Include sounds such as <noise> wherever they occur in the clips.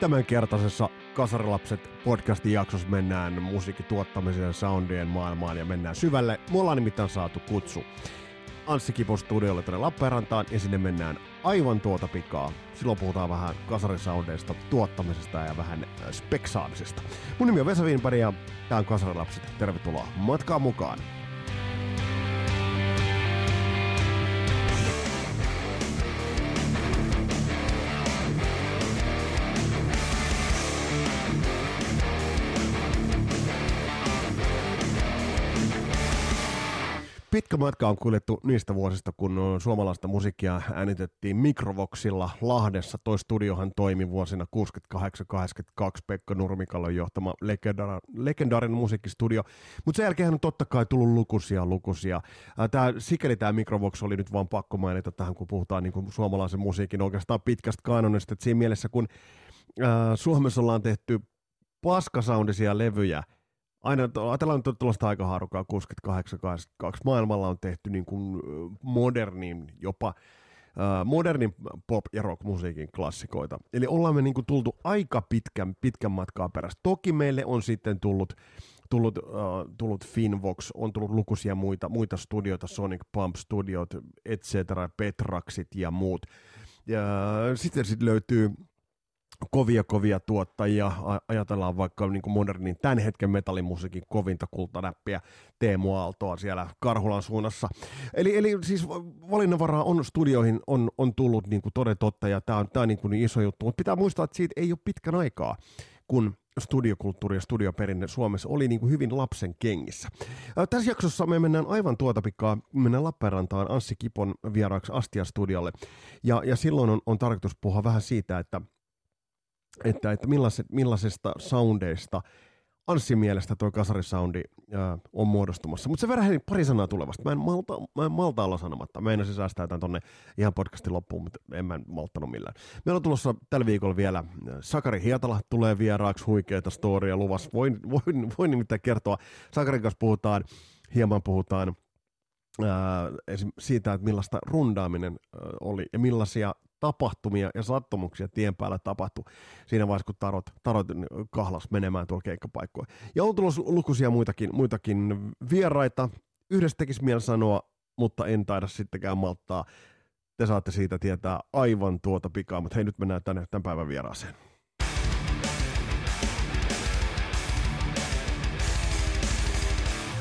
Tämänkertaisessa Kasarilapset podcastin jaksossa mennään musiikkituottamisen ja soundien maailmaan ja mennään syvälle. Me ollaan nimittäin saatu kutsu Anssi Kipon studiolle tänne Lappeenrantaan ja sinne mennään aivan tuota pikaa. Silloin puhutaan vähän kasarisoundeista, tuottamisesta ja vähän äh, speksaamisesta. Mun nimi on Vesa Wienberg ja tää on Kasarilapset. Tervetuloa matkaan mukaan. Pitkä matka on kuljettu niistä vuosista, kun suomalaista musiikkia äänitettiin Mikrovoxilla Lahdessa. Toi studiohan toimi vuosina 68-82 Pekka Nurmikalon johtama legendaarinen musiikkistudio. Mutta sen jälkeen on totta kai tullut lukuisia lukuisia. Tää, sikäli tämä Mikrovox oli nyt vaan pakko mainita tähän, kun puhutaan niin kuin suomalaisen musiikin oikeastaan pitkästä kanonista. Et siinä mielessä, kun ää, Suomessa ollaan tehty paskasoundisia levyjä – aina, ajatellaan nyt tuollaista aikahaarukaa 68-82, maailmalla on tehty niin kuin modernin, jopa modernin pop- ja rock-musiikin klassikoita. Eli ollaan me niin kuin tultu aika pitkän, pitkän matkaa perässä. Toki meille on sitten tullut tullut, uh, tullut Finvox, on tullut lukuisia muita, muita studioita, Sonic Pump Studiot, etc., Petraxit ja muut. Ja sitten sit löytyy kovia kovia tuottajia. Ajatellaan vaikka niin kuin modernin tämän hetken metallimusiikin kovinta kultanäppiä Teemu Aaltoa siellä Karhulan suunnassa. Eli, eli siis valinnanvaraa on studioihin on, on tullut niin kuin toden totta ja tämä on, tää on niin, kuin niin iso juttu, mutta pitää muistaa, että siitä ei ole pitkän aikaa, kun studiokulttuuri ja studioperinne Suomessa oli niin kuin hyvin lapsen kengissä. Tässä jaksossa me mennään aivan tuota pikkaa, mennään Lappeenrantaan Anssi Kipon vieraaksi Astia-studiolle. Ja, ja silloin on, on tarkoitus puhua vähän siitä, että että, että millaiset, millaisesta soundeista Anssin mielestä tuo kasarisoundi ää, on muodostumassa. Mutta se verran pari sanaa tulevasta. Mä en malta, mä en malta olla sanomatta. Mä en säästää jotain tonne ihan podcastin loppuun, mutta en mä malttanut millään. Meillä on tulossa tällä viikolla vielä Sakari Hietala tulee vieraaksi huikeita storia luvassa. Voin, voin, voin nimittäin kertoa. Sakarin kanssa puhutaan, hieman puhutaan ää, siitä, että millaista rundaaminen oli ja millaisia tapahtumia ja sattumuksia tien päällä tapahtui siinä vaiheessa, kun tarot, tarot kahlas menemään tuolla keikkapaikkoja. Ja on tullut lukuisia muitakin, muitakin vieraita. Yhdessä tekisi mieli sanoa, mutta en taida sittenkään malttaa. Te saatte siitä tietää aivan tuota pikaa, mutta hei nyt mennään tänne tämän päivän vieraaseen.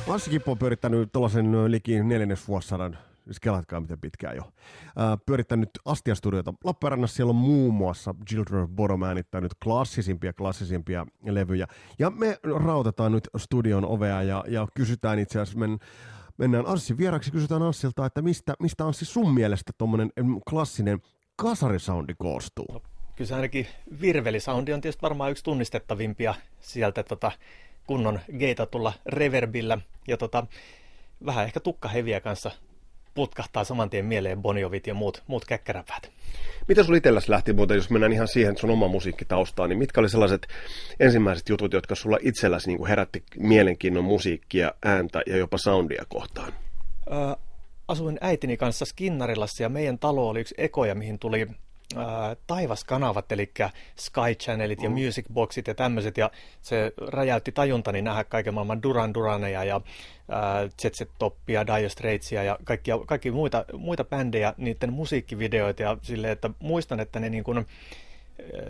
Anssi Kippo on pyörittänyt tuollaisen liki neljännesvuosisadan Siis kelatkaa miten pitkään jo. Ää, pyörittänyt Astia-studiota Lappeenrannassa. Siellä on muun muassa Children of Bodom äänittänyt klassisimpia, klassisimpia levyjä. Ja me rautetaan nyt studion ovea ja, ja kysytään itse asiassa, men, mennään Anssin vieraksi, kysytään Anssilta, että mistä, mistä Anssi sun mielestä tuommoinen klassinen kasarisoundi koostuu? No, kyllä se ainakin virvelisoundi on tietysti varmaan yksi tunnistettavimpia sieltä tota, kunnon tulla reverbillä. Ja tota, vähän ehkä tukkaheviä kanssa putkahtaa saman tien mieleen Boniovit ja muut, muut käkkäräpäät. Mitä sulla itselläsi lähti muuten, jos mennään ihan siihen sun oma musiikkitaustaan, niin mitkä oli sellaiset ensimmäiset jutut, jotka sulla itselläsi niin herätti mielenkiinnon musiikkia, ääntä ja jopa soundia kohtaan? Ö, asuin äitini kanssa Skinnarilassa ja meidän talo oli yksi ekoja, mihin tuli taivaskanavat, eli Sky Channelit ja mm. Music Boxit ja tämmöiset, ja se räjäytti tajuntani nähdä kaiken maailman Duran Duraneja ja äh, Jet Set Toppia, Dire Straitsia ja kaikkia, kaikki muita, muita bändejä, niiden musiikkivideoita, ja silleen, että muistan, että ne niin kuin,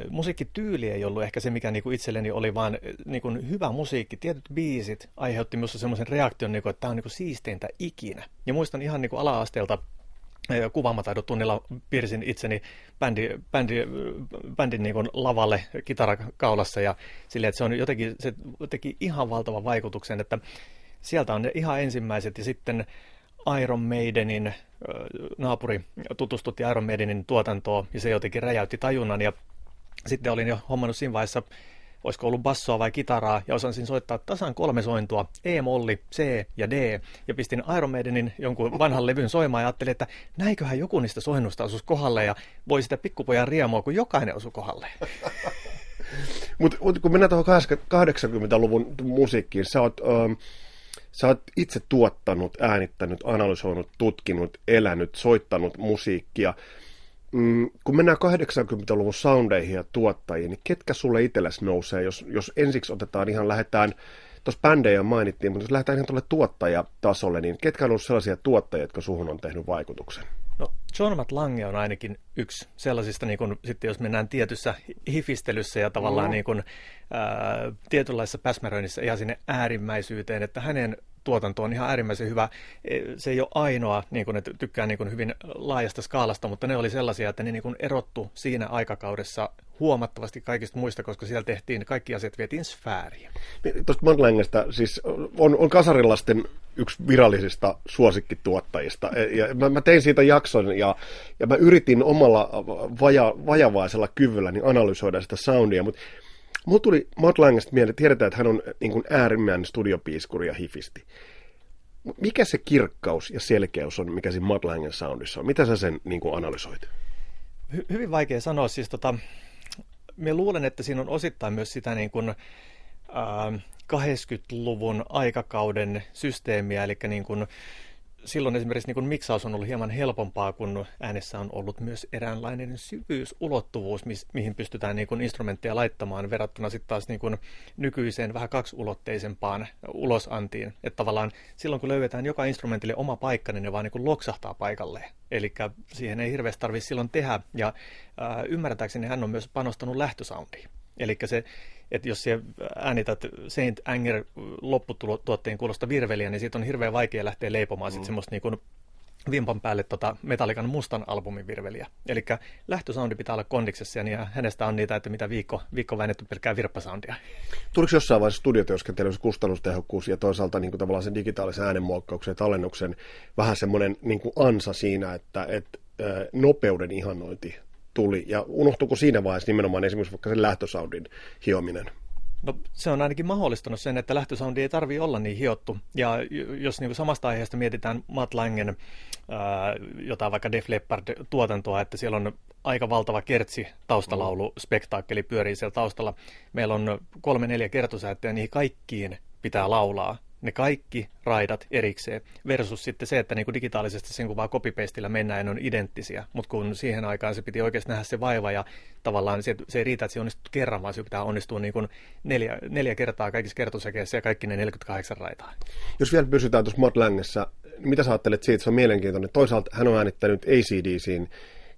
musiikkityyli ei ollut ehkä se, mikä niinku itselleni oli, vaan niinku hyvä musiikki, tietyt biisit aiheutti minusta semmoisen reaktion, niinku, että tämä on niinku siisteintä ikinä. Ja muistan ihan niinku ala-asteelta kuvaamataidon piirsin itseni bändi, bändi, bändin niin lavalle kitarakaulassa ja silleen, että se on jotenkin, se teki ihan valtavan vaikutuksen, että sieltä on ne ihan ensimmäiset ja sitten Iron Maidenin naapuri tutustutti Iron Maidenin tuotantoon ja se jotenkin räjäytti tajunnan ja sitten olin jo hommannut siinä vaiheessa olisiko ollut bassoa vai kitaraa, ja osasin soittaa tasan kolme sointua, E-molli, C ja D, ja pistin Iron Maidenin jonkun vanhan levyn soimaan, ja ajattelin, että näiköhän joku niistä soinnusta osuisi kohdalle, ja voi sitä pikkupojan riemua, kun jokainen osui kohdalle. <laughs> Mutta mut, kun mennään tuohon 80-luvun musiikkiin, sä oot, ähm, sä oot itse tuottanut, äänittänyt, analysoinut, tutkinut, elänyt, soittanut musiikkia, mm, kun mennään 80-luvun soundeihin ja tuottajiin, niin ketkä sulle itsellesi nousee, jos, jos ensiksi otetaan ihan, lähdetään, tuossa bändejä mainittiin, mutta jos lähdetään ihan tuolle tuottajatasolle, niin ketkä on ollut sellaisia tuottajia, jotka suhun on tehnyt vaikutuksen? No, John Lange on ainakin yksi sellaisista, niin kun, sitten jos mennään tietyssä hifistelyssä ja tavallaan mm. niin kun, ää, tietynlaisessa päsmäröinnissä ihan sinne äärimmäisyyteen, että hänen tuotanto on ihan äärimmäisen hyvä. E, se ei ole ainoa, niin kun, että tykkään niin kun, hyvin laajasta skaalasta, mutta ne oli sellaisia, että ne niin kun, erottu siinä aikakaudessa huomattavasti kaikista muista, koska siellä tehtiin, kaikki asiat vietiin sfääriin. Niin, tuosta Madlangesta, siis on, on kasarilasten yksi virallisista suosikkituottajista. E, ja mä, mä tein siitä jakson ja, ja mä yritin omalla vaja, vajavaisella kyvyllä niin analysoida sitä soundia, mutta mulla tuli Matt Langesta mieleen, tiedetään, että hän on niin kuin äärimmäinen studiopiiskuri ja hifisti. Mikä se kirkkaus ja selkeys on, mikä siinä Matt Langen soundissa on? Mitä sä sen niin kuin analysoit? Hy- hyvin vaikea sanoa. Siis tota, me luulen, että siinä on osittain myös sitä niin kuin, äh, 80-luvun aikakauden systeemiä, eli niin kuin, silloin esimerkiksi niin miksaus on ollut hieman helpompaa, kun äänessä on ollut myös eräänlainen syvyysulottuvuus, mihin pystytään niin kuin instrumentteja laittamaan verrattuna sitten taas niin kuin nykyiseen vähän kaksiulotteisempaan ulosantiin. Että tavallaan silloin, kun löydetään joka instrumentille oma paikka, niin ne vaan niin kuin loksahtaa paikalleen. Eli siihen ei hirveästi tarvitse silloin tehdä. Ja äh, ymmärtääkseni hän on myös panostanut lähtösoundiin. Eli se, että jos se äänität Saint Anger lopputuotteen kuulosta virveliä, niin siitä on hirveän vaikea lähteä leipomaan mm. semmoista niin kuin vimpan päälle tota Metallican mustan albumin virveliä. Eli lähtösoundi pitää olla kondiksessa, ja niin hänestä on niitä, että mitä viikko, viikko väännetty pelkkää virppasoundia. Tuliko jossain vaiheessa studiotyöskentelyssä kustannustehokkuus ja toisaalta niin kuin tavallaan sen digitaalisen äänenmuokkauksen ja tallennuksen vähän semmoinen niin kuin ansa siinä, että, että nopeuden ihannointi tuli, ja unohtuuko siinä vaiheessa nimenomaan esimerkiksi vaikka sen lähtösoundin hiominen? No se on ainakin mahdollistanut sen, että lähtösoundi ei tarvi olla niin hiottu. Ja jos niin kuin samasta aiheesta mietitään Matt Langen, ää, jotain vaikka Def Leppard-tuotantoa, että siellä on aika valtava kertsi taustalaulu, spektaakkeli pyörii siellä taustalla. Meillä on kolme neljä kertosäättöä, niihin kaikkiin pitää laulaa ne kaikki raidat erikseen, versus sitten se, että niin kuin digitaalisesti sen kun vaan copy mennään ja on identtisiä, mutta kun siihen aikaan se piti oikeasti nähdä se vaiva ja tavallaan se, se ei riitä, että se onnistuu kerran, vaan se pitää onnistua niin kuin neljä, neljä kertaa kaikissa kertosäkeissä ja kaikki ne 48 raitaa. Jos vielä pysytään tuossa Mod Langessa, niin mitä sä ajattelet siitä, se on mielenkiintoinen. Toisaalta hän on äänittänyt ACDCin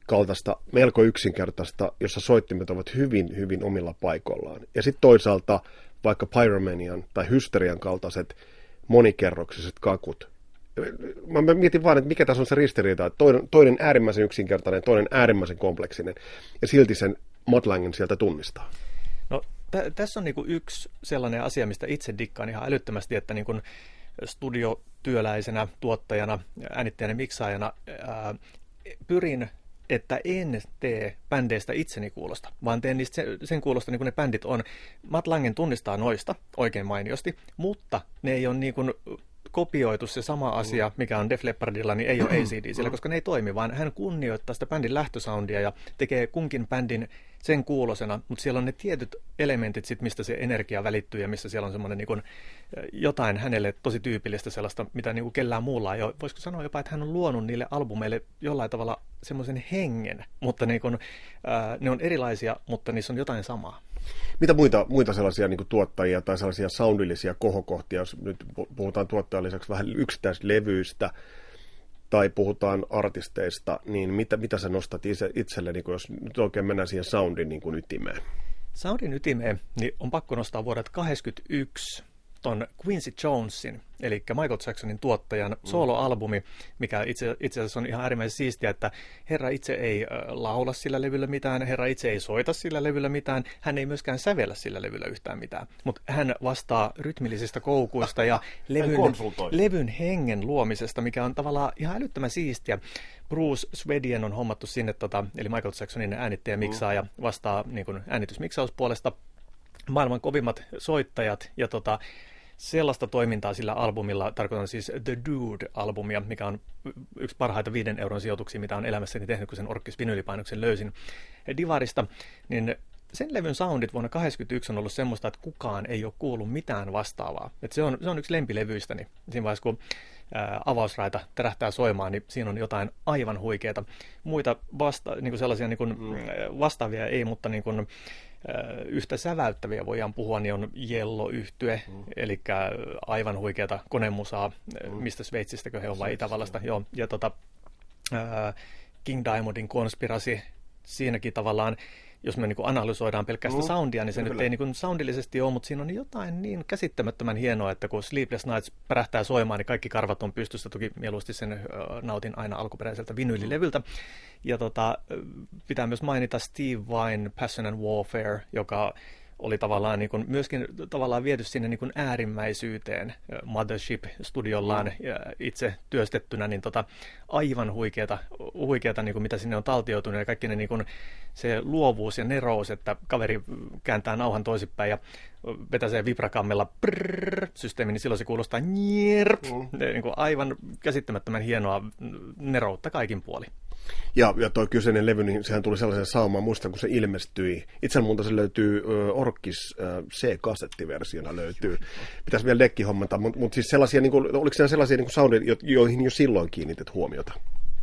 kaltaista, melko yksinkertaista, jossa soittimet ovat hyvin, hyvin omilla paikoillaan. Ja sitten toisaalta vaikka Pyromanian tai Hysterian kaltaiset monikerroksiset kakut. Mä mietin vaan, että mikä tässä on se ristiriita, että toinen, toinen äärimmäisen yksinkertainen, toinen äärimmäisen kompleksinen, ja silti sen Motlangen sieltä tunnistaa. No, t- tässä on niinku yksi sellainen asia, mistä itse dikkaan ihan älyttömästi, että niinku studiotyöläisenä, tuottajana, äänittäjänä, miksaajana ää, pyrin että en tee bändeistä itseni kuulosta, vaan teen niistä sen, kuulosta niin kuin ne bändit on. Matt Langen tunnistaa noista oikein mainiosti, mutta ne ei ole niin kuin kopioitu se sama asia, mikä on Def Leppardilla, niin ei ole ACDCillä, koska ne ei toimi, vaan hän kunnioittaa sitä bändin lähtösoundia ja tekee kunkin bändin sen kuulosena, mutta siellä on ne tietyt elementit, sit, mistä se energia välittyy ja missä siellä on semmoinen niin jotain hänelle tosi tyypillistä sellaista, mitä niin kuin kellään muulla ei ole. Voisiko sanoa jopa, että hän on luonut niille albumeille jollain tavalla semmoisen hengen, mutta niin kuin, ää, ne on erilaisia, mutta niissä on jotain samaa. Mitä muita, muita sellaisia niin kuin tuottajia tai sellaisia soundillisia kohokohtia, jos nyt puhutaan tuottajan lisäksi vähän yksittäislevyistä, tai puhutaan artisteista, niin mitä, mitä sä nostat itse, itselle, niin jos nyt oikein mennään siihen soundin niin kuin ytimeen? Soundin ytimeen niin on pakko nostaa vuodet 81 ton Quincy Jonesin, eli Michael Jacksonin tuottajan mm. soloalbumi, mikä itse, itse asiassa on ihan äärimmäisen siistiä, että herra itse ei laula sillä levyllä mitään, herra itse ei soita sillä levyllä mitään, hän ei myöskään sävellä sillä levyllä yhtään mitään, mutta hän vastaa rytmillisistä koukuista ja <laughs> levyn, levyn hengen luomisesta, mikä on tavallaan ihan älyttömän siistiä. Bruce Swedien on hommattu sinne, tota, eli Michael Jacksonin äänittäjä miksaa ja vastaa niin äänitysmiksauspuolesta maailman kovimmat soittajat ja tota, sellaista toimintaa sillä albumilla, tarkoitan siis The Dude-albumia, mikä on yksi parhaita viiden euron sijoituksia, mitä on elämässäni tehnyt, kun sen orkkis vinyylipainoksen löysin Divarista, niin sen levyn soundit vuonna 1981 on ollut semmoista, että kukaan ei ole kuullut mitään vastaavaa. Et se, on, se on yksi lempilevyistäni. Siinä vaiheessa, kun ää, avausraita terähtää soimaan, niin siinä on jotain aivan huikeaa. Muita vasta, niin kuin sellaisia niin kuin, mm. vastaavia ei, mutta niin kuin, yhtä säväyttäviä voidaan puhua, niin on Jello yhtye, mm. eli aivan huikeata konemusaa, mm. mistä Sveitsistäkö he on vai Itävallasta. Joo, ja tota, King Diamondin konspirasi, siinäkin tavallaan jos me niin analysoidaan pelkästään mm, soundia, niin se kyllä. nyt ei niin soundillisesti ole, mutta siinä on jotain niin käsittämättömän hienoa, että kun Sleepless Nights pärähtää soimaan, niin kaikki karvat on pystyssä. Toki mieluusti sen nautin aina alkuperäiseltä vinyylilevyltä. Ja tota, pitää myös mainita Steve Vine, Passion and Warfare, joka oli tavallaan niin kuin, myöskin tavallaan viety sinne niin kuin äärimmäisyyteen Mothership-studiollaan mm. itse työstettynä, niin tota, aivan huikeata, huikeata niin kuin mitä sinne on taltioitunut ja kaikki ne niin kuin, se luovuus ja nerous, että kaveri kääntää nauhan toisinpäin ja vetää se vibrakammella prrrr, systeemi, niin silloin se kuulostaa mm. niin kuin aivan käsittämättömän hienoa neroutta kaikin puoli. Ja, ja toi kyseinen levy, niin sehän tuli sellaisen saamaan, muistan kun se ilmestyi. Itse muuta se löytyy uh, Orkis uh, C-kasettiversiona löytyy. Pitäisi vielä dekki hommata, mutta mut siis sellaisia, niin kuin, oliko sellaisia niin soundeja, joihin jo silloin kiinnitet huomiota?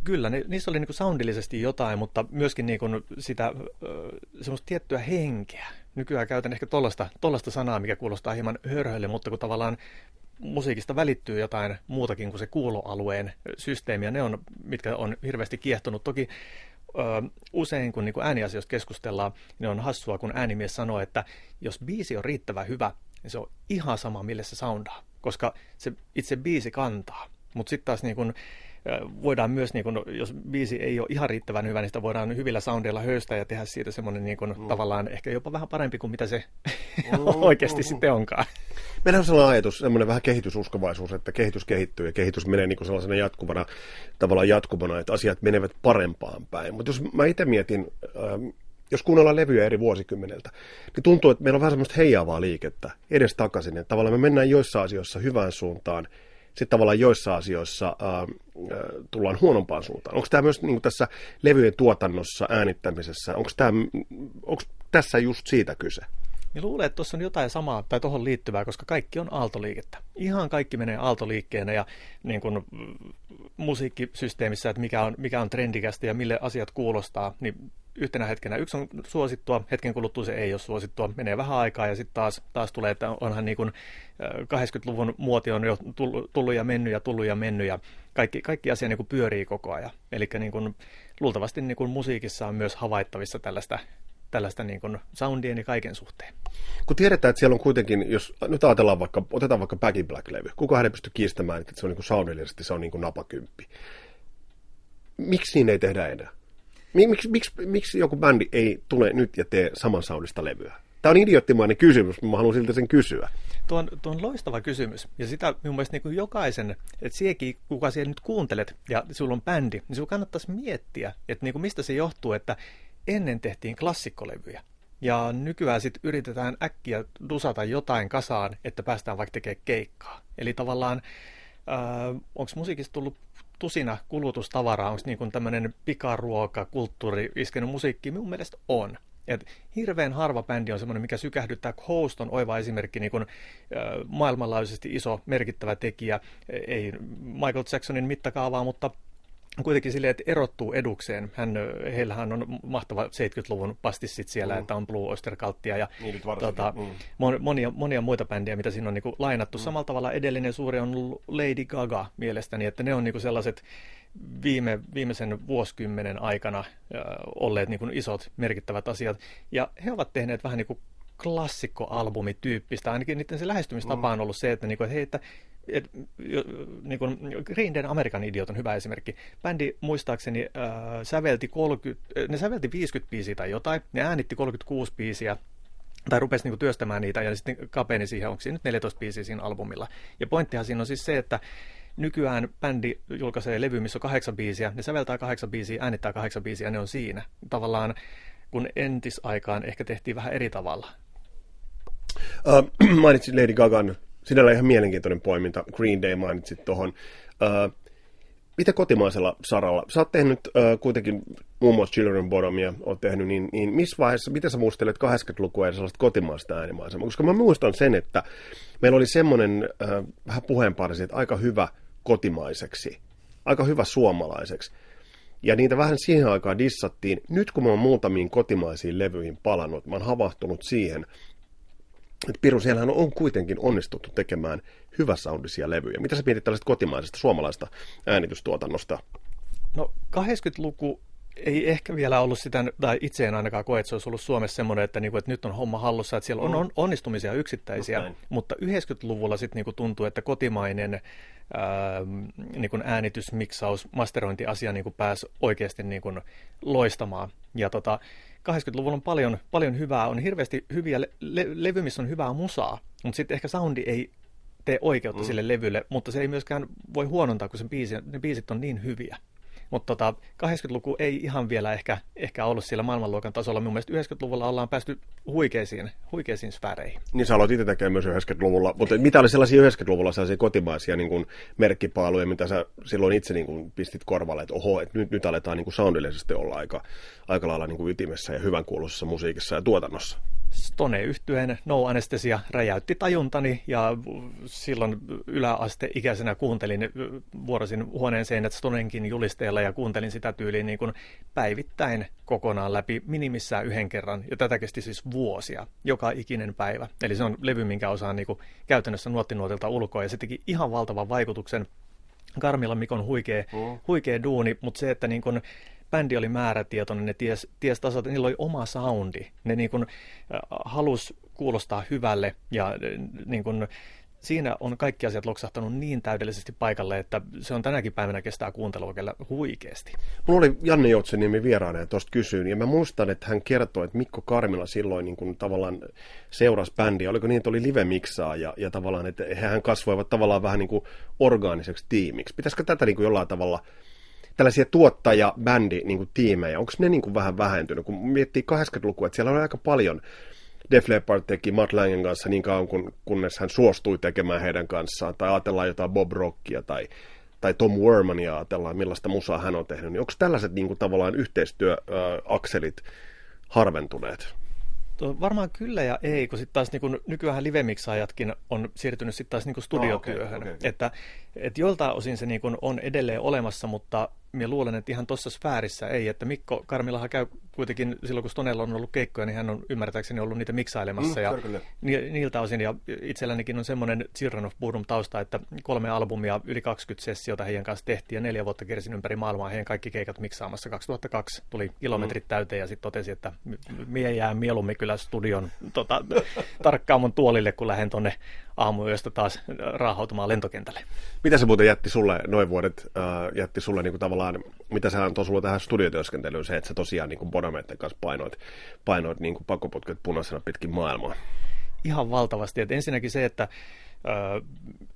Kyllä, ni, niissä oli niin kuin soundillisesti jotain, mutta myöskin niin kuin sitä semmoista tiettyä henkeä. Nykyään käytän ehkä tollasta sanaa, mikä kuulostaa hieman hörhölle, mutta kun tavallaan musiikista välittyy jotain muutakin kuin se kuuloalueen systeemi, ja ne on, mitkä on hirveästi kiehtonut. Toki ö, usein, kun niin ääniasioista keskustellaan, niin on hassua, kun äänimies sanoo, että jos biisi on riittävän hyvä, niin se on ihan sama, mille se soundaa, koska se itse biisi kantaa. Mutta sitten taas niin kun, voidaan myös, niin kun, jos biisi ei ole ihan riittävän hyvä, niin sitä voidaan hyvillä soundeilla höystää ja tehdä siitä semmoinen niin kun, mm. tavallaan ehkä jopa vähän parempi kuin mitä se <laughs> mm. oikeasti mm. sitten onkaan. <laughs> Meillä on sellainen ajatus, semmoinen vähän kehitysuskovaisuus, että kehitys kehittyy ja kehitys menee niin kuin sellaisena jatkuvana, tavallaan jatkuvana, että asiat menevät parempaan päin. Mutta jos mä itse mietin, ähm, jos kuunnellaan levyjä eri vuosikymmeneltä, niin tuntuu, että meillä on vähän semmoista heijaavaa liikettä edes takaisin. Että tavallaan me mennään joissain asioissa hyvään suuntaan, sitten tavallaan joissa asioissa ää, äh, tullaan huonompaan suuntaan. Onko tämä myös niin tässä levyjen tuotannossa, äänittämisessä, onko, tämä, onko tässä just siitä kyse? Niin luulen, että tuossa on jotain samaa tai tuohon liittyvää, koska kaikki on aaltoliikettä. Ihan kaikki menee aaltoliikkeenä ja niin kuin musiikkisysteemissä, että mikä on, mikä on trendikästä ja mille asiat kuulostaa, niin yhtenä hetkenä yksi on suosittua, hetken kuluttua se ei ole suosittua, menee vähän aikaa ja sitten taas, taas tulee, että onhan niin kuin 80-luvun muoti on jo tullut ja mennyt ja tullut ja mennyt ja kaikki, kaikki asia niin kuin pyörii koko ajan. Eli niin kuin, luultavasti niin kuin musiikissa on myös havaittavissa tällaista tällaista niin kuin soundien ja kaiken suhteen. Kun tiedetään, että siellä on kuitenkin, jos nyt ajatellaan vaikka, otetaan vaikka Back in Black-levy, kukaan ei pysty kiistämään, että se on niin kuin soundillisesti se on niin kuin napakymppi. Miksi siinä ei tehdä enää? Miksi, miksi, miksi joku bändi ei tule nyt ja tee saman soundista levyä? Tämä on idioottimainen kysymys, mutta mä haluan silti sen kysyä. Tuo on, tuo on loistava kysymys. Ja sitä minun mielestä niin kuin jokaisen, että siekin, kuka siellä nyt kuuntelet ja sulla on bändi, niin sinun kannattaisi miettiä, että niin kuin mistä se johtuu, että ennen tehtiin klassikkolevyjä. Ja nykyään sitten yritetään äkkiä dusata jotain kasaan, että päästään vaikka tekemään keikkaa. Eli tavallaan, äh, onko musiikista tullut tusina kulutustavaraa, onko niin tämmöinen pikaruoka, kulttuuri iskenyt musiikki? Minun mielestä on. Et hirveän harva bändi on semmoinen, mikä sykähdyttää. Host on oiva esimerkki, niin kuin, äh, maailmanlaajuisesti iso, merkittävä tekijä. Ei Michael Jacksonin mittakaavaa, mutta kuitenkin silleen, että erottuu edukseen. Hän, heillähän on mahtava 70-luvun pastissit siellä, mm. että on Blue Oyster Cultia ja niin tota, mm. monia, monia muita bändejä, mitä siinä on niin kuin lainattu. Mm. Samalla tavalla edellinen suuri on Lady Gaga mielestäni, että ne on niin kuin sellaiset viime, viimeisen vuosikymmenen aikana äh, olleet niin kuin isot merkittävät asiat. Ja he ovat tehneet vähän niin kuin klassikkoalbumityyppistä, ainakin niiden se lähestymistapa mm. on ollut se, että, niin kuin, että hei, että et, niin kuin Green Day American Idiot on hyvä esimerkki. Bändi muistaakseni äh, sävelti 30, ne sävelti 50 biisiä tai jotain, ne äänitti 36 biisiä, tai rupesi niin kuin, työstämään niitä, ja sitten kapeni siihen, onko siinä nyt 14 biisiä siinä albumilla. Ja pointtihan siinä on siis se, että nykyään bändi julkaisee levy, missä on kahdeksan biisiä, ne säveltää kahdeksan biisiä, äänittää kahdeksan biisiä, ja ne on siinä. Tavallaan kun entisaikaan ehkä tehtiin vähän eri tavalla. Uh, <clears throat> mainitsit Lady Gagan sinällä ihan mielenkiintoinen poiminta. Green Day mainitsit tuohon. Uh, miten kotimaisella saralla? Sä oot tehnyt äh, kuitenkin muun muassa Children Bottomia, oot tehnyt, niin, niin missä vaiheessa, miten sä muistelet 80-lukua ja sellaista kotimaista äänimaisemaa? Koska mä muistan sen, että meillä oli semmoinen äh, vähän puheenparsi, että aika hyvä kotimaiseksi, aika hyvä suomalaiseksi. Ja niitä vähän siihen aikaan dissattiin. Nyt kun mä oon muutamiin kotimaisiin levyihin palannut, mä oon havahtunut siihen, että Piru, siellähän on kuitenkin onnistuttu tekemään hyväsoundisia levyjä. Mitä sä mietit tällaista kotimaisesta suomalaista äänitystuotannosta? No 80-luku ei ehkä vielä ollut sitä, tai itse en ainakaan koe, että se olisi ollut Suomessa semmoinen, että, niinku, että nyt on homma hallussa, että siellä on, mm. on onnistumisia yksittäisiä, okay. mutta 90-luvulla sitten niinku tuntuu, että kotimainen ää, niinku äänitys, miksaus, masterointiasia niinku pääsi oikeasti niinku loistamaan. Ja tota, 80-luvulla on paljon, paljon hyvää, on hirveästi hyviä le- le- levy, missä on hyvää musaa, mutta sitten ehkä soundi ei tee oikeutta mm. sille levylle, mutta se ei myöskään voi huonontaa, kun sen biisi, ne biisit on niin hyviä. Mutta tota, 80-luku ei ihan vielä ehkä, ehkä ollut siellä maailmanluokan tasolla. Mun mielestä 90-luvulla ollaan päästy huikeisiin, huikeisiin sfääreihin. Niin sä aloit itse tekemään myös 90-luvulla. Mutta mitä oli sellaisia 90-luvulla sellaisia kotimaisia niin kuin merkkipaaluja, mitä sä silloin itse niin kuin pistit korvalle, että oho, että nyt, nyt aletaan niin kuin soundillisesti olla aika, aika lailla niin kuin ytimessä ja hyvän kuuluisessa musiikissa ja tuotannossa? Stone yhtyeen No Anestesia räjäytti tajuntani ja silloin yläasteikäisenä kuuntelin vuorosin huoneen seinät Stonenkin julisteella ja kuuntelin sitä tyyliin niin kuin päivittäin kokonaan läpi minimissään yhden kerran ja tätä kesti siis vuosia, joka ikinen päivä. Eli se on levy, minkä osaan niin kuin käytännössä nuottinuotilta ulkoa ja se teki ihan valtavan vaikutuksen. Karmilla Mikon huikea, mm. huikea duuni, mutta se, että niin kuin bändi oli määrätietoinen, ne ties, ties tasot, niillä oli oma soundi. Ne niin kuin, äh, halus kuulostaa hyvälle ja äh, niin kuin, siinä on kaikki asiat loksahtanut niin täydellisesti paikalle, että se on tänäkin päivänä kestää kuuntelua kyllä huikeasti. Mulla oli Janne Joutsenniemi vieraana ja tuosta kysyin, ja mä muistan, että hän kertoi, että Mikko Karmila silloin niin kuin tavallaan seurasi bändiä. Oliko niin, että oli live-miksaa ja, ja tavallaan, että hän kasvoivat tavallaan vähän niin kuin orgaaniseksi tiimiksi. Pitäisikö tätä niin kuin jollain tavalla tällaisia tuottaja-bändi niin tiimejä, onko ne niin kuin vähän vähentynyt? Kun miettii 80-lukua, että siellä on aika paljon Def Leppard teki Matt Langen kanssa niin kauan, kun, kunnes hän suostui tekemään heidän kanssaan, tai ajatellaan jotain Bob Rockia tai, tai Tom Wermania ajatellaan, millaista musaa hän on tehnyt, niin onko tällaiset niin kuin, tavallaan yhteistyöakselit harventuneet? Tuo varmaan kyllä ja ei, kun sitten taas niin nykyään live-miksaajatkin on siirtynyt sitten taas niin studiotyöhön. Oh, okay, okay. Että, että joltain osin se niin on edelleen olemassa, mutta minä luulen, että ihan tuossa sfäärissä ei, että Mikko Karmilahan käy kuitenkin silloin, kun Stonella on ollut keikkoja, niin hän on ymmärtääkseni ollut niitä miksailemassa. Mm, ja ni, niiltä osin, ja itsellänikin on semmoinen Children of Bodom tausta, että kolme albumia, yli 20 sessiota heidän kanssa tehtiin, ja neljä vuotta kersin ympäri maailmaa heidän kaikki keikat miksaamassa. 2002 tuli kilometrit mm. täyteen, ja sitten totesi, että mie jää mieluummin kyllä studion tota, <laughs> tarkkaan tuolille, kun lähden tuonne aamuyöstä taas raahautumaan lentokentälle. Mitä se muuten jätti sulle, noin vuodet, äh, jätti sulle niin kuin tavallaan, mitä se antoi sulle tähän studiotyöskentelyyn, se, että sä tosiaan niin kuin Bonometten kanssa painoit, painoit niin kuin pakoputket punaisena pitkin maailmaa? Ihan valtavasti. Et ensinnäkin se, että Öö,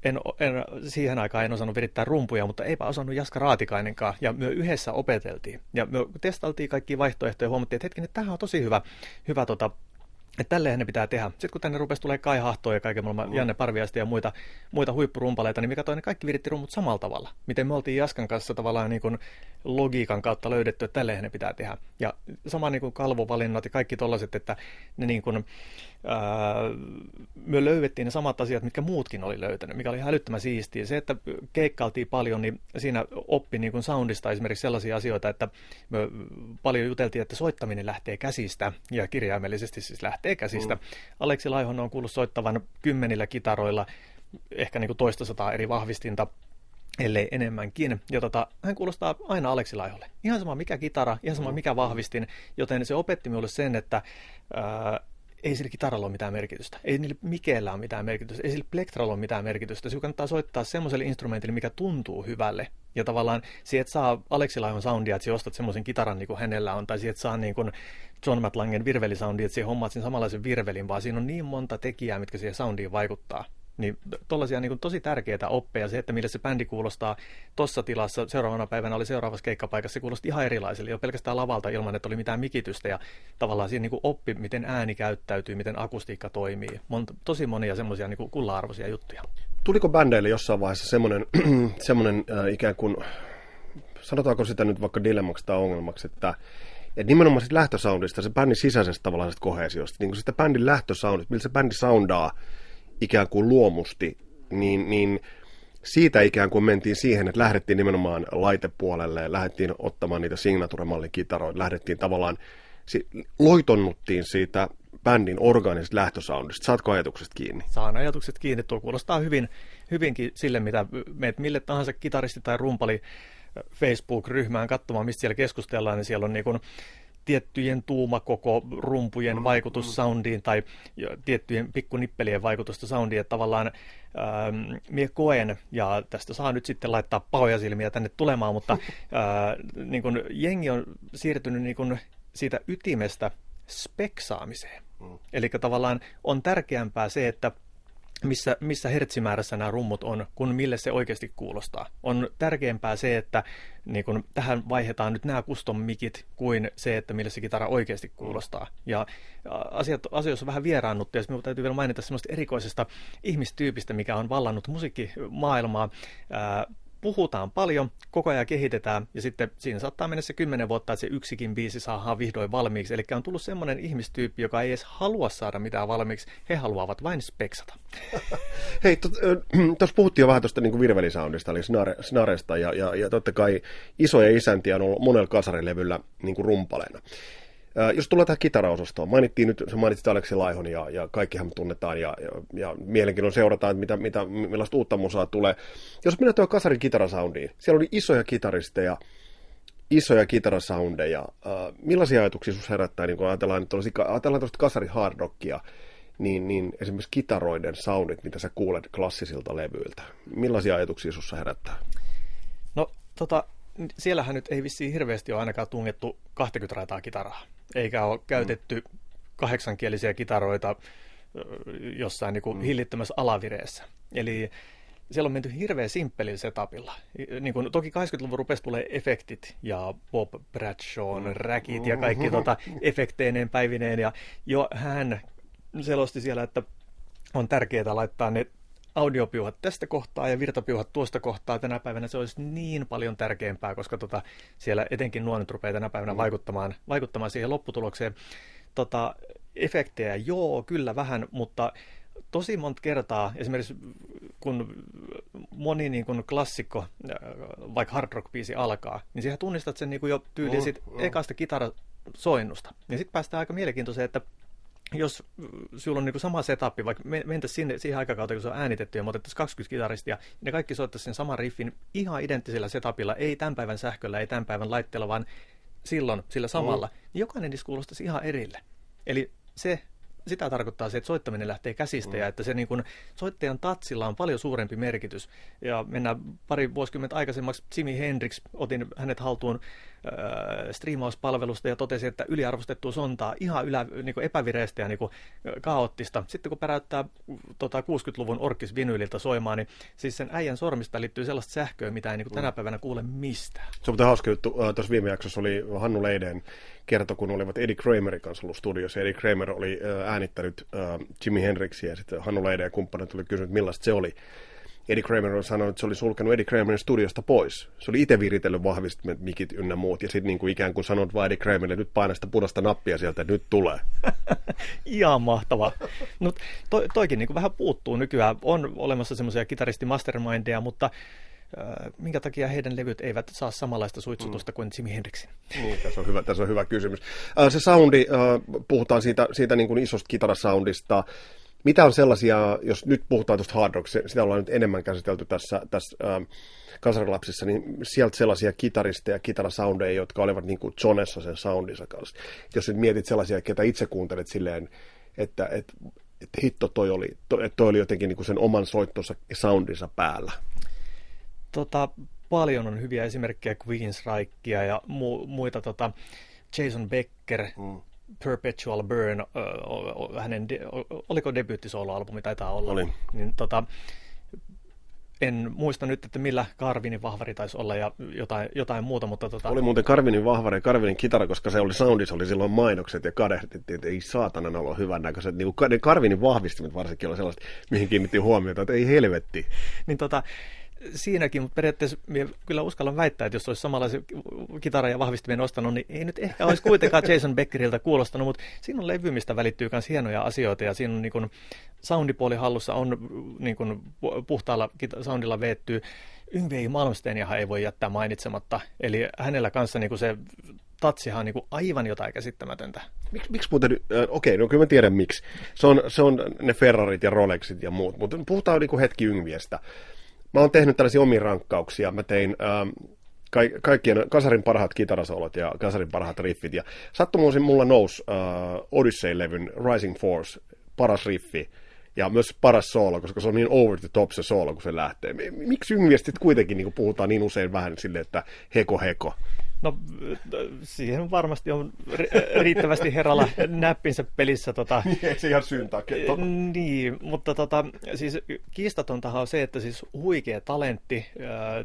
en, en, siihen aikaan en osannut virittää rumpuja, mutta eipä osannut Jaska Raatikainenkaan. Ja me yhdessä opeteltiin. Ja me testaltiin kaikki vaihtoehtoja ja huomattiin, että hetkinen, tämähän on tosi hyvä, hyvä tota, että tälleen ne pitää tehdä. Sitten kun tänne rupesi tulee Kai Hahtoa ja kaiken maailman mm. Janne Parviasti ja muita, muita huippurumpaleita, niin mikä toinen kaikki viritti rummut samalla tavalla. Miten me oltiin Jaskan kanssa tavallaan niin kuin logiikan kautta löydetty, että tälleen ne pitää tehdä. Ja sama niin kuin kalvovalinnat ja kaikki tollaiset, että ne niin kuin, me löydettiin ne samat asiat, mitkä muutkin oli löytänyt, mikä oli hälyttömän siistiä. Se, että keikkailtiin paljon, niin siinä oppi niin kuin soundista esimerkiksi sellaisia asioita, että me paljon juteltiin, että soittaminen lähtee käsistä, ja kirjaimellisesti siis lähtee käsistä. Mm. Aleksi Laihon on kuullut soittavan kymmenillä kitaroilla, ehkä niin kuin toista sataa eri vahvistinta, ellei enemmänkin. Ja tota, hän kuulostaa aina Aleksi Laiholle. Ihan sama mikä kitara, ihan sama mm. mikä vahvistin, joten se opetti minulle sen, että ää, ei sillä kitaralla ole mitään merkitystä, ei niillä mikeellä ole mitään merkitystä, ei sillä plektralla ole mitään merkitystä. Se kannattaa soittaa semmoiselle instrumentille, mikä tuntuu hyvälle. Ja tavallaan siihen, että saa Aleksi Laihon soundia, että ostat semmoisen kitaran niin kuin hänellä on, tai siihen, että saa niin kuin John Matlangen virvelisoundia, että siihen hommaat sen samanlaisen virvelin, vaan siinä on niin monta tekijää, mitkä siihen soundiin vaikuttaa. Niin tuollaisia niin tosi tärkeitä oppeja. Se, että millä se bändi kuulostaa tuossa tilassa seuraavana päivänä oli seuraavassa keikkapaikassa, se kuulosti ihan erilaiselle. Jo pelkästään lavalta ilman, että oli mitään mikitystä ja tavallaan siinä niin oppi, miten ääni käyttäytyy, miten akustiikka toimii. Monta, tosi monia semmoisia niin kulla-arvoisia juttuja. Tuliko bändeille jossain vaiheessa semmoinen, <clears throat> semmoinen äh, ikään kuin sanotaanko sitä nyt vaikka dilemmaksi tai ongelmaksi, että et nimenomaan siitä lähtösoundista, se bändin sisäisestä tavallaan kohesiosta, niin kuin sitä bändin lähtösoundista, millä se bändi soundaa ikään kuin luomusti, niin, niin siitä ikään kuin mentiin siihen, että lähdettiin nimenomaan laitepuolelle, lähdettiin ottamaan niitä signature-mallin kitaroita, lähdettiin tavallaan, loitonnuttiin siitä bändin orgaanisesta lähtösoundista. Saatko ajatukset kiinni? Saan ajatukset kiinni. Tuo kuulostaa hyvin, hyvinkin sille, mitä meet mille tahansa kitaristi tai rumpali Facebook-ryhmään katsomaan, mistä siellä keskustellaan, niin siellä on niin kuin tiettyjen tuumakoko rumpujen mm, vaikutus mm. soundiin tai tiettyjen pikkunippelien vaikutusta soundiin, että tavallaan ähm, mie koen, ja tästä saa nyt sitten laittaa pahoja silmiä tänne tulemaan, mutta <laughs> äh, niin kun jengi on siirtynyt niin kun siitä ytimestä speksaamiseen. Mm. Eli tavallaan on tärkeämpää se, että missä, missä hertsimäärässä nämä rummut on, kun mille se oikeasti kuulostaa. On tärkeämpää se, että niin kun tähän vaihdetaan nyt nämä custom mikit kuin se, että millä se kitara oikeasti kuulostaa. Ja asiat, asioissa on vähän vieraannuttu, ja minun täytyy vielä mainita semmoista erikoisesta ihmistyypistä, mikä on vallannut musiikkimaailmaa. Ää, puhutaan paljon, koko ajan kehitetään ja sitten siinä saattaa mennä se kymmenen vuotta, että se yksikin biisi saadaan vihdoin valmiiksi. Eli on tullut semmoinen ihmistyyppi, joka ei edes halua saada mitään valmiiksi, he haluavat vain speksata. <laughs> Hei, <clears throat> tuossa puhuttiin jo vähän tuosta niin virvelisoundista, eli snare, snaresta, ja, ja, ja totta kai isoja isäntiä on ollut monella kasarilevyllä niin rumpaleena. Jos tulee tähän kitaraosastoon, mainittiin nyt, se mainitsit Aleksi Laihon ja, ja kaikkihan tunnetaan ja, ja, ja mielenkiinnolla seurataan, mitä, mitä, millaista uutta musaa tulee. Jos mennään tuohon kasarin kitarasoundiin, siellä oli isoja kitaristeja, isoja kitarasoundeja. Uh, millaisia ajatuksia sinussa herättää, niin kun ajatellaan, että ajatellaan tuosta kasari hard rockia, niin, niin esimerkiksi kitaroiden soundit, mitä sä kuulet klassisilta levyiltä, millaisia ajatuksia sinussa herättää? No, tota, siellähän nyt ei vissiin hirveästi ole ainakaan tungettu 20 raitaa kitaraa, eikä ole käytetty kahdeksankielisiä kitaroita jossain niin kuin mm. hillittömässä alavireessä. Eli siellä on menty hirveän simppelillä setupilla. Niin kuin, toki 80-luvun rupesi tulee efektit ja Bob Bradshawn mm. räkit ja kaikki mm. tota, efekteineen päivineen. Ja jo hän selosti siellä, että on tärkeää laittaa ne audiopiuhat tästä kohtaa ja virtapiuhat tuosta kohtaa tänä päivänä se olisi niin paljon tärkeämpää, koska tota, siellä etenkin nuonet rupeaa tänä päivänä mm. vaikuttamaan, vaikuttamaan siihen lopputulokseen. Tota, efektejä, joo, kyllä vähän, mutta tosi monta kertaa, esimerkiksi kun moni niin kun klassikko, äh, vaikka hard rock biisi alkaa, niin siihen tunnistat sen niin kuin jo tyyliin mm, sit mm. ekasta kitarasoinnusta. Ja sitten päästään aika mielenkiintoiseen, että jos sulla on niin kuin sama setup, vaikka mentäisiin sinne siihen aikakauteen, kun se on äänitetty ja me otettaisiin 20 kitaristia, niin ne kaikki soittaisiin sen saman riffin ihan identtisellä setupilla, ei tämän päivän sähköllä, ei tämän päivän laitteella, vaan silloin sillä samalla, mm. niin jokainen niistä kuulostaisi ihan erille. Eli se sitä tarkoittaa se, että soittaminen lähtee käsistä mm. ja että se niin kuin, soittajan tatsilla on paljon suurempi merkitys. Ja mennään pari vuosikymmentä aikaisemmaksi, Jimi Hendrix, otin hänet haltuun äh, striimauspalvelusta ja totesi, että yliarvostettu sontaa ihan ylä, niin kuin epävireistä ja niin kuin, kaoottista. Sitten kun päräyttää tota, 60-luvun orkisvinyliltä soimaan, niin siis sen äijän sormista liittyy sellaista sähköä, mitä ei niin kuin, tänä mm. päivänä kuule mistään. Se on hauska juttu. Tuossa viime jaksossa oli Hannu Leiden kertoi, kun olivat Eddie Kramerin kanssa ollut studiossa. Eddie Kramer oli äänittänyt Jimi Hendrixia ja sitten Hannu Leiden ja kumppanit tuli kysynyt, millaista se oli. Eddie Kramer on sanonut, että se oli sulkenut Eddie Kramerin studiosta pois. Se oli itse viritellyt vahvistimet, mikit ynnä muut, ja sitten niin kuin ikään kuin sanonut vaan Eddie Kramerille, nyt paina sitä punaista nappia sieltä, nyt tulee. <laughs> Ihan mahtava. No, to, toikin niin kuin vähän puuttuu nykyään. On olemassa semmoisia kitaristi mastermindeja, mutta minkä takia heidän levyt eivät saa samanlaista suitsutusta mm. kuin Jimi Hendrixin? Niin, tässä on hyvä, tässä on hyvä kysymys. Se soundi, puhutaan siitä, siitä niin kuin isosta kitarasoundista. Mitä on sellaisia, jos nyt puhutaan tuosta hard rock, sitä ollaan nyt enemmän käsitelty tässä, tässä äh, kansarilapsissa, niin sieltä sellaisia kitaristeja, kitarasoundeja, jotka olivat niin kuin Jonessa sen soundinsa kanssa. Jos nyt mietit sellaisia, ketä itse kuuntelet silleen, että, että, että hitto toi oli, toi, toi oli jotenkin niin kuin sen oman soittonsa ja soundinsa päällä. Tota, paljon on hyviä esimerkkejä Queensrycheia ja mu- muita tota, Jason Becker, mm. Perpetual Burn, hänen, de, oliko debyyttisoloalbumi, taitaa olla. Oli. Niin, tota, en muista nyt, että millä Karvinin vahvari taisi olla ja jotain, jotain muuta, mutta... Tota... Oli muuten Karvinin vahvari ja Karvinin kitara, koska se oli soundis, oli silloin mainokset ja kadehdittiin, että ei saatana olla hyvän näköiset. Niin Karvinin vahvistimet varsinkin oli sellaiset, mihin kiinnitti huomiota, että ei helvetti. niin tota, siinäkin, mutta periaatteessa minä kyllä uskallan väittää, että jos olisi samanlaisen kitara ja vahvistimien ostanut, niin ei nyt ehkä olisi kuitenkaan Jason Beckeriltä kuulostanut, mutta siinä on levymistä välittyy myös hienoja asioita ja siinä on niin kuin, soundipuoli hallussa on niin kuin, puhtaalla soundilla veettyy. Yngve Malmsteeniahan ei voi jättää mainitsematta, eli hänellä kanssa niin kuin se tatsihan on niin kuin aivan jotain käsittämätöntä. Miksi, miksi muuten, äh, okei, no kyllä mä tiedän miksi. Se on, se on ne Ferrarit ja Rolexit ja muut, mutta puhutaan niin kuin hetki Yngviestä. Mä oon tehnyt tällaisia omia rankkauksia. Mä tein ähm, ka- kaikkien Kasarin parhaat kitarasolot ja Kasarin parhaat riffit. Ja sattumuisin mulla nousi äh, Odyssey-levyn Rising Force, paras riffi ja myös paras soolo, koska se on niin over the top se soolo, kun se lähtee. Miksi Yngviestä kuitenkin niin puhutaan niin usein vähän silleen, että heko heko? No siihen varmasti on riittävästi herralla näppinsä pelissä. Tota, niin, ei se ihan syyntaa. Niin, mutta tota, siis kiistatontahan on se, että siis huikea talentti.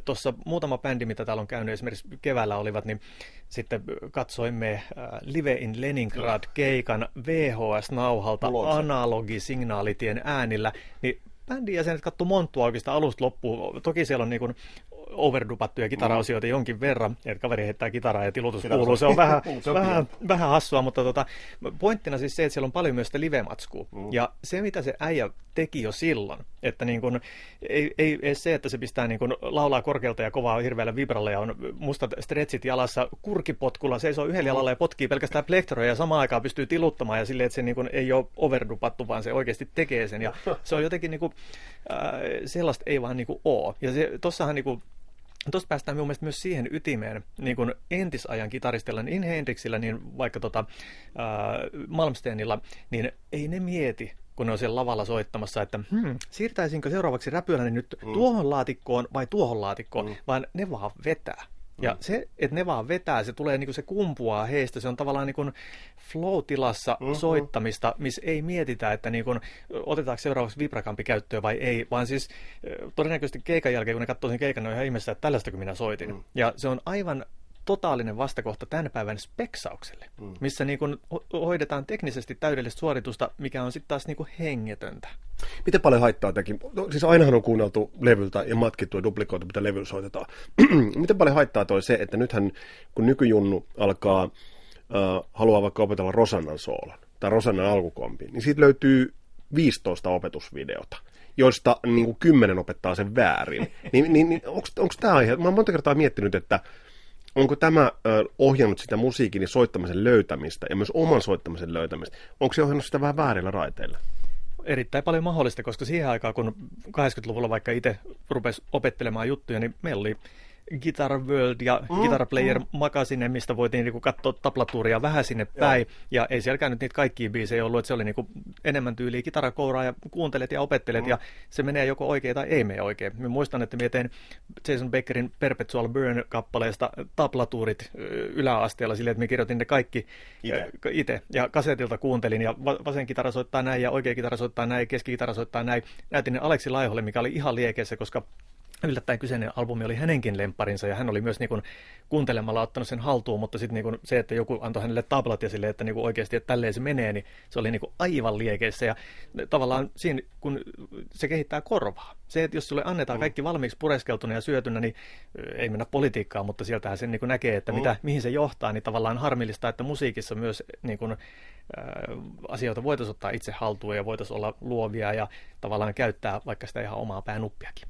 Tuossa muutama bändi, mitä täällä on käynyt, esimerkiksi keväällä olivat, niin sitten katsoimme Live in Leningrad keikan VHS-nauhalta analogisignaalitien äänillä, niin bändin jäsenet katsoivat monttua oikeastaan alusta loppuun. Toki siellä on niin overdupattuja kitaraosioita jonkin verran, että kaveri heittää kitaraa ja tilutus Kitara kuuluu. Se on vähän, <laughs> se on vähän, vähän hassua, mutta tota, pointtina siis se, että siellä on paljon myös sitä live-matskua. Mm. Ja se, mitä se äijä teki jo silloin, että niin kun, ei, ei, ei se, että se pistää niin kun, laulaa korkealta ja kovaa hirveällä vibralla ja on mustat stretchit jalassa kurkipotkulla, seisoo yhdellä jalalla ja potkii pelkästään plektoroja ja samaan aikaan pystyy tiluttamaan ja silleen, että se niin kun, ei ole overdupattu, vaan se oikeasti tekee sen. Ja se on jotenkin niin kun, äh, sellaista ei vaan niin ole. Ja se, tossahan niin kun, Tuosta päästään mielestä myös siihen ytimeen, niin kuin entisajan kitaristilla, niin Hendrixillä, niin vaikka tota, äh, Malmsteenilla, niin ei ne mieti, kun ne on siellä lavalla soittamassa, että hmm, siirtäisinkö seuraavaksi räpyläni nyt mm. tuohon laatikkoon vai tuohon laatikkoon, mm. vaan ne vaan vetää. Ja mm. se, että ne vaan vetää, se tulee niin kuin se kumpuaa heistä, se on tavallaan niin kuin flow-tilassa mm-hmm. soittamista, missä ei mietitä, että niin kuin, otetaanko seuraavaksi vibrakampi käyttöön vai ei, vaan siis todennäköisesti keikan jälkeen, kun ne katsoo sen keikan, ne on ihan ihmeessä, että tällaista minä soitin. Mm. Ja se on aivan totaalinen vastakohta tämän päivän speksaukselle, mm. missä niin kuin hoidetaan teknisesti täydellistä suoritusta, mikä on sitten taas niin kuin hengetöntä. Miten paljon haittaa teki? No, siis ainahan on kuunneltu levyltä ja matkittu ja duplikoitu, mitä levyllä soitetaan. <clears throat> Miten paljon haittaa toi se, että nythän kun nykyjunnu alkaa, äh, haluaa vaikka opetella Rosannan soolan tai Rosannan alkukompiin, niin siitä löytyy 15 opetusvideota joista niin kuin 10 opettaa sen väärin. <laughs> niin, niin, niin onko tämä aihe? Mä oon monta kertaa miettinyt, että onko tämä ohjannut sitä musiikin ja soittamisen löytämistä ja myös oman soittamisen löytämistä? Onko se ohjannut sitä vähän väärillä raiteilla? Erittäin paljon mahdollista, koska siihen aikaan, kun 80-luvulla vaikka itse rupesi opettelemaan juttuja, niin meillä oli Guitar World ja mm, Guitar Player mm. Magazine, mistä voitiin niinku katsoa taplatuuria vähän sinne päin. Joo. Ja ei sielläkään nyt niitä kaikkia biisejä ollut, että se oli niinku enemmän tyyliä kitarakouraa ja kuuntelet ja opettelet mm. ja se menee joko oikein tai ei mene oikein. Mä muistan, että mietin Jason Beckerin Perpetual Burn-kappaleesta taplatuurit yläasteella silleen, että mä kirjoitin ne kaikki itse ja kasetilta kuuntelin ja vasen kitara soittaa näin ja oikea kitara soittaa näin, keskikitara soittaa näin. Näytin ne Aleksi Laiholle, mikä oli ihan liekeessä, koska yllättäen kyseinen albumi oli hänenkin lemparinsa ja hän oli myös niin kuin, kuuntelemalla ottanut sen haltuun, mutta sitten niin se, että joku antoi hänelle tablat ja sille, että niin kuin, oikeasti että tälleen se menee, niin se oli niin kuin, aivan liekeissä ja tavallaan siinä, kun se kehittää korvaa. Se, että jos sulle annetaan mm. kaikki valmiiksi pureskeltuna ja syötynä, niin ei mennä politiikkaan, mutta sieltähän sen niin kuin näkee, että mitä, mm. mihin se johtaa, niin tavallaan harmillista, että musiikissa myös niin kuin, asioita voitaisiin ottaa itse haltuun ja voitaisiin olla luovia ja tavallaan käyttää vaikka sitä ihan omaa päänuppiakin.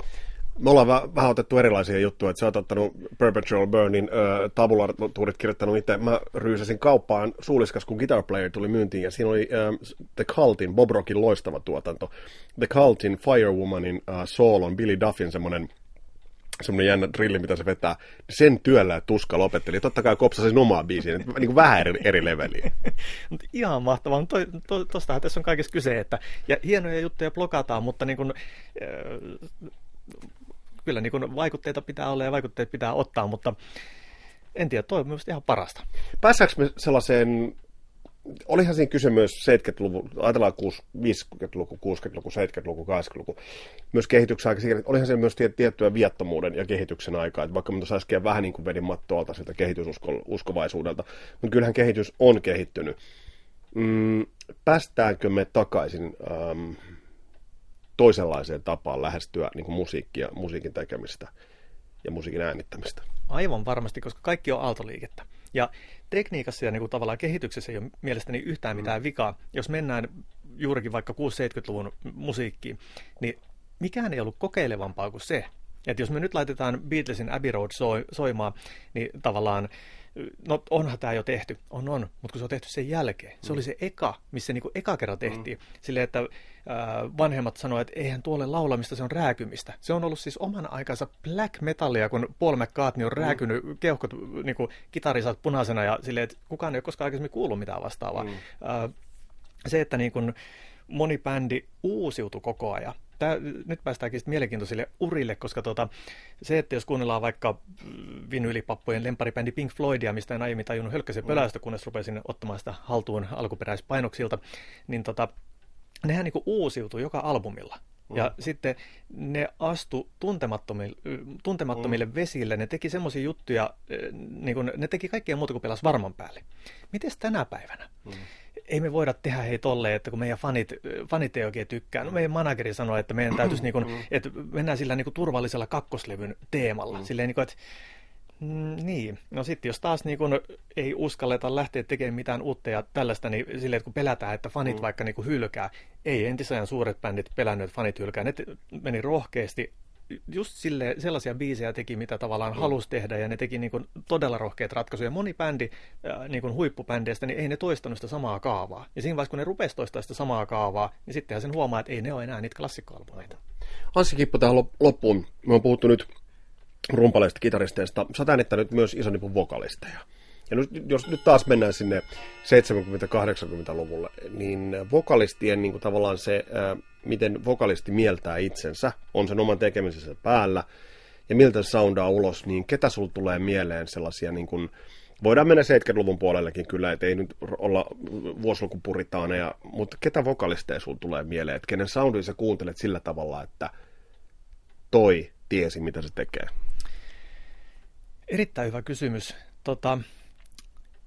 Me ollaan vähän otettu erilaisia juttuja, että sä oot ottanut Perpetual Burnin äh, tabulatuurit kirjoittanut itse. Mä ryysäsin kauppaan suuliskas, kun Guitar Player tuli myyntiin, ja siinä oli äh, The Cultin, Bob Rockin loistava tuotanto. The Cultin, Firewomanin, äh, Soulon, Billy Duffin semmoinen semmoinen jännä drilli, mitä se vetää, sen työllä tuska lopetteli. Totta kai kopsasin sen omaa biisiin, niin kuin vähän eri, eri leveliä. <laughs> Ihan mahtavaa. To, to, tostahan tässä on kaikessa kyse, että ja hienoja juttuja blokataan, mutta niin kuin, äh, kyllä niin vaikutteita pitää olla ja vaikutteet pitää ottaa, mutta en tiedä, toi on ihan parasta. Pääsäänkö me sellaiseen, olihan siinä kyse myös 70-luvun, ajatellaan 50-luku, 60-luku, 70-luku, 80-luku, myös kehityksen aika olihan se myös tiettyä viattomuuden ja kehityksen aikaa, että vaikka mä tuossa äsken vähän niin kuin vedin mattoalta siltä kehitysuskovaisulta, mutta kyllähän kehitys on kehittynyt. Mm, päästäänkö me takaisin ähm, toisenlaiseen tapaan lähestyä niin kuin musiikkia, musiikin tekemistä ja musiikin äänittämistä. Aivan varmasti, koska kaikki on aaltoliikettä. Ja tekniikassa ja niin kuin tavallaan kehityksessä ei ole mielestäni yhtään mm. mitään vikaa. Jos mennään juurikin vaikka 6-70-luvun musiikkiin, niin mikään ei ollut kokeilevampaa kuin se, että jos me nyt laitetaan Beatlesin Abbey Road soi, soimaan, niin tavallaan no onhan tämä jo tehty, on on, mutta kun se on tehty sen jälkeen, se mm. oli se eka, missä niinku eka kerran tehtiin, mm. silleen, että äh, vanhemmat sanoivat, että eihän tuolle laulamista, se on rääkymistä. Se on ollut siis oman aikansa black metallia, kun Paul McCartney on mm. rääkynyt mm. keuhkot, niinku, kitarisat punaisena ja silleen, että kukaan ei ole koskaan aikaisemmin kuullut mitään vastaavaa. Mm. Äh, se, että niin kun moni bändi uusiutui koko ajan, Tää, nyt päästäänkin sitten mielenkiintoisille urille, koska tuota, se, että jos kuunnellaan vaikka vinylipappojen lemparibändi Pink Floydia, mistä en aiemmin tajunnut hölkkäsen mm. pölästä, kunnes rupesin ottamaan sitä haltuun alkuperäispainoksilta, niin tota, nehän niinku uusiutui joka albumilla. Mm. Ja sitten ne astu tuntemattomille, tuntemattomille mm. vesille, ne teki semmoisia juttuja, niin kun, ne teki kaikkea muuta kuin pelas varman päälle. Miten tänä päivänä? Mm ei me voida tehdä hei tolle, että kun meidän fanit, fanit ei oikein tykkää. No meidän manageri sanoi, että meidän täytyisi niin kuin, että mennään sillä niin kuin turvallisella kakkoslevyn teemalla. Mm. Silleen niin kuin, että Mm, niin, no sitten jos taas niin kun ei uskalleta lähteä tekemään mitään uutta ja tällaista, niin silleen, että kun pelätään, että fanit mm. vaikka niin hylkää, ei entisajan suuret bändit pelännyt, että fanit hylkää, ne meni rohkeasti just sille, sellaisia biisejä teki, mitä tavallaan mm. halusi tehdä, ja ne teki niin kuin todella rohkeita ratkaisuja. Moni bändi äh, niin kuin huippubändeistä, niin ei ne toistanut sitä samaa kaavaa. Ja siinä vaiheessa, kun ne rupesi toistamaan sitä samaa kaavaa, niin sittenhän sen huomaa, että ei ne ole enää niitä klassikkoalbumeita. Anssi Kippo tähän loppuun. Me on puhuttu nyt rumpaleista, kitaristeista. Sä äänittänyt myös isonipun vokalisteja. Ja nyt, jos nyt taas mennään sinne 70-80-luvulle, niin vokalistien niin kuin tavallaan se, miten vokalisti mieltää itsensä, on sen oman tekemisensä päällä, ja miltä se soundaa ulos, niin ketä sulla tulee mieleen sellaisia, niin kuin, voidaan mennä 70-luvun puolellekin kyllä, että ei nyt olla vuosilukupuritaaneja, mutta ketä vokalisteja sulla tulee mieleen, että kenen soundin sä kuuntelet sillä tavalla, että toi tiesi, mitä se tekee? Erittäin hyvä kysymys. Tota,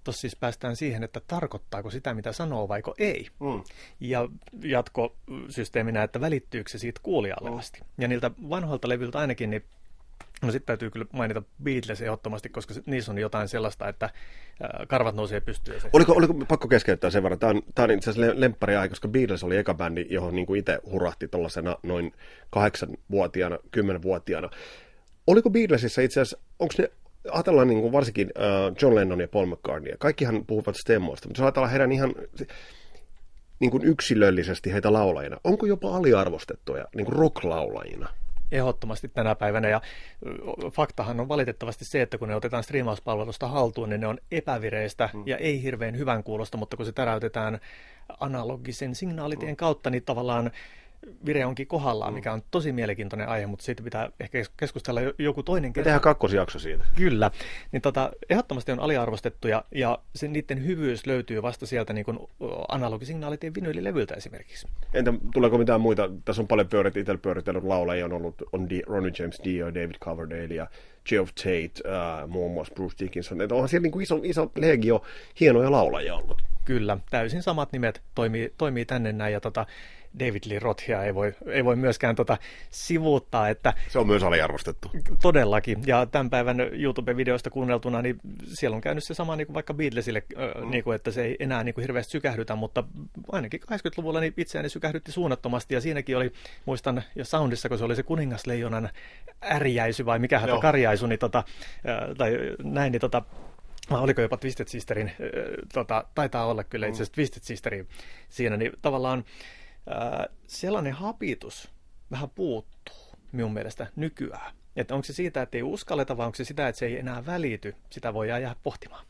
tuossa siis päästään siihen, että tarkoittaako sitä, mitä sanoo, vaiko ei. Mm. Ja jatkosysteeminä, että välittyykö se siitä kuulijalle mm. asti. Ja niiltä vanhoilta levyiltä ainakin, niin No sitten täytyy kyllä mainita Beatles ehdottomasti, koska niissä on jotain sellaista, että karvat nousee pystyyn. Oliko, oliko pakko keskeyttää sen verran? Tämä on, tämä on itse asiassa lemppari aika, koska Beatles oli eka bändi, johon niin kuin itse hurahti tuollaisena noin kahdeksanvuotiaana, kymmenvuotiaana. Oliko Beatlesissa itse asiassa, onko ne ajatellaan niin kuin varsinkin uh, John Lennon ja Paul McCartney, kaikkihan puhuvat stemmoista, mutta jos ajatellaan heidän ihan niin kuin yksilöllisesti heitä laulajina, onko jopa aliarvostettuja niin kuin rock-laulajina? Ehdottomasti tänä päivänä, ja faktahan on valitettavasti se, että kun ne otetaan striimauspalvelusta haltuun, niin ne on epävireistä mm. ja ei hirveän hyvän kuulosta, mutta kun se täräytetään analogisen signaalitien mm. kautta, niin tavallaan vire onkin kohdallaan, mm. mikä on tosi mielenkiintoinen aihe, mutta siitä pitää ehkä keskustella joku toinen kerta. Tehdään kakkosjakso siitä. Kyllä. Niin tota, ehdottomasti on aliarvostettu ja, ja sen, niiden hyvyys löytyy vasta sieltä niin analogisignaalitien vinylilevyltä esimerkiksi. Entä tuleeko mitään muita? Tässä on paljon pyörit, itsellä pyöritellyt laulajia, on ollut on D, Ronnie James Dio, David Coverdale ja Geoff Tate, uh, muun muassa Bruce Dickinson. Että onhan siellä niin kuin iso, iso legio hienoja laulajia ollut. Kyllä, täysin samat nimet toimii, toimii tänne näin. Ja tota, David Lee Rothia ei voi, ei voi myöskään tota sivuuttaa. Että se on myös aliarvostettu. Todellakin. Ja tämän päivän YouTube-videoista kuunneltuna, niin siellä on käynyt se sama niin kuin vaikka Beatlesille, mm. niin kuin, että se ei enää niin kuin hirveästi sykähdytä, mutta ainakin 80-luvulla niin itseäni sykähdytti suunnattomasti. Ja siinäkin oli, muistan jo Soundissa, kun se oli se kuningasleijonan ärjäisy vai mikä häntä karjaisu, niin tota, tai näin, niin tota, oliko jopa Twisted Sisterin, tota, taitaa olla kyllä itse asiassa Twisted Sisterin siinä, niin tavallaan sellainen hapitus vähän puuttuu minun mielestä nykyään. Että onko se siitä, että ei uskalleta, vai onko se sitä, että se ei enää välity? Sitä voi jäädä pohtimaan.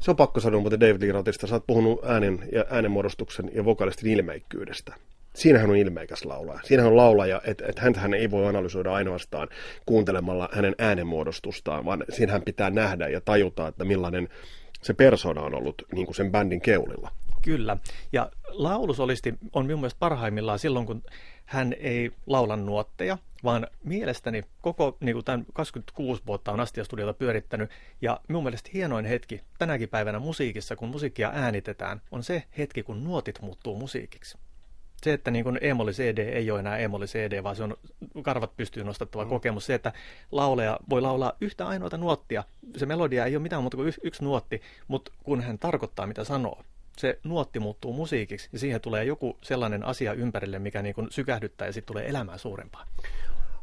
Se on pakko sanoa muuten David Lee Rothista. Sä oot puhunut äänen ja äänenmuodostuksen ja vokalistin ilmeikkyydestä. Siinähän on ilmeikäs laulaja. Siinähän on laulaja, että, että häntähän ei voi analysoida ainoastaan kuuntelemalla hänen äänenmuodostustaan, vaan siinähän pitää nähdä ja tajuta, että millainen se persona on ollut niin kuin sen bändin keulilla. Kyllä. Ja laulusolisti on minun mielestä parhaimmillaan silloin, kun hän ei laula nuotteja, vaan mielestäni koko niin kuin tämän 26 vuotta on Astia-studiota pyörittänyt. Ja minun mielestä hienoin hetki tänäkin päivänä musiikissa, kun musiikkia äänitetään, on se hetki, kun nuotit muuttuu musiikiksi se, että niin kuin Emoli CD ei ole enää Emoli CD, vaan se on karvat pystyy nostattava mm. kokemus. Se, että lauleja voi laulaa yhtä ainoata nuottia. Se melodia ei ole mitään muuta kuin yksi nuotti, mutta kun hän tarkoittaa, mitä sanoo, se nuotti muuttuu musiikiksi ja siihen tulee joku sellainen asia ympärille, mikä niin kuin sykähdyttää ja sitten tulee elämää suurempaa.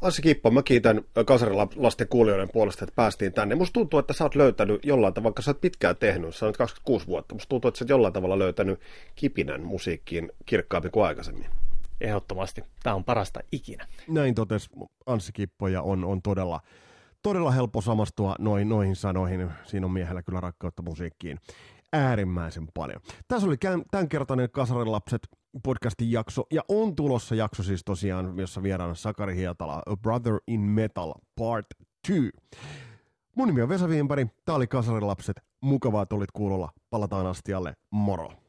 Anssi Kippo, mä kiitän kasarilasten kuulijoiden puolesta, että päästiin tänne. Musta tuntuu, että sä oot löytänyt jollain tavalla, vaikka sä oot pitkään tehnyt, sä oot 26 vuotta, musta tuntuu, että sä oot jollain tavalla löytänyt kipinän musiikkiin kirkkaampi kuin aikaisemmin. Ehdottomasti. Tämä on parasta ikinä. Näin totesi Anssi Kippo ja on, on todella, todella helppo samastua noihin, noihin sanoihin. Siinä on miehellä kyllä rakkautta musiikkiin äärimmäisen paljon. Tässä oli tämänkertainen Kasarilapset podcastin jakso, ja on tulossa jakso siis tosiaan, jossa vieraana Sakari Hietala, A Brother in Metal Part 2. Mun nimi on Vesa Viimpari, tää oli Kasarilapset, mukavaa tulit kuulolla, palataan astialle, moro!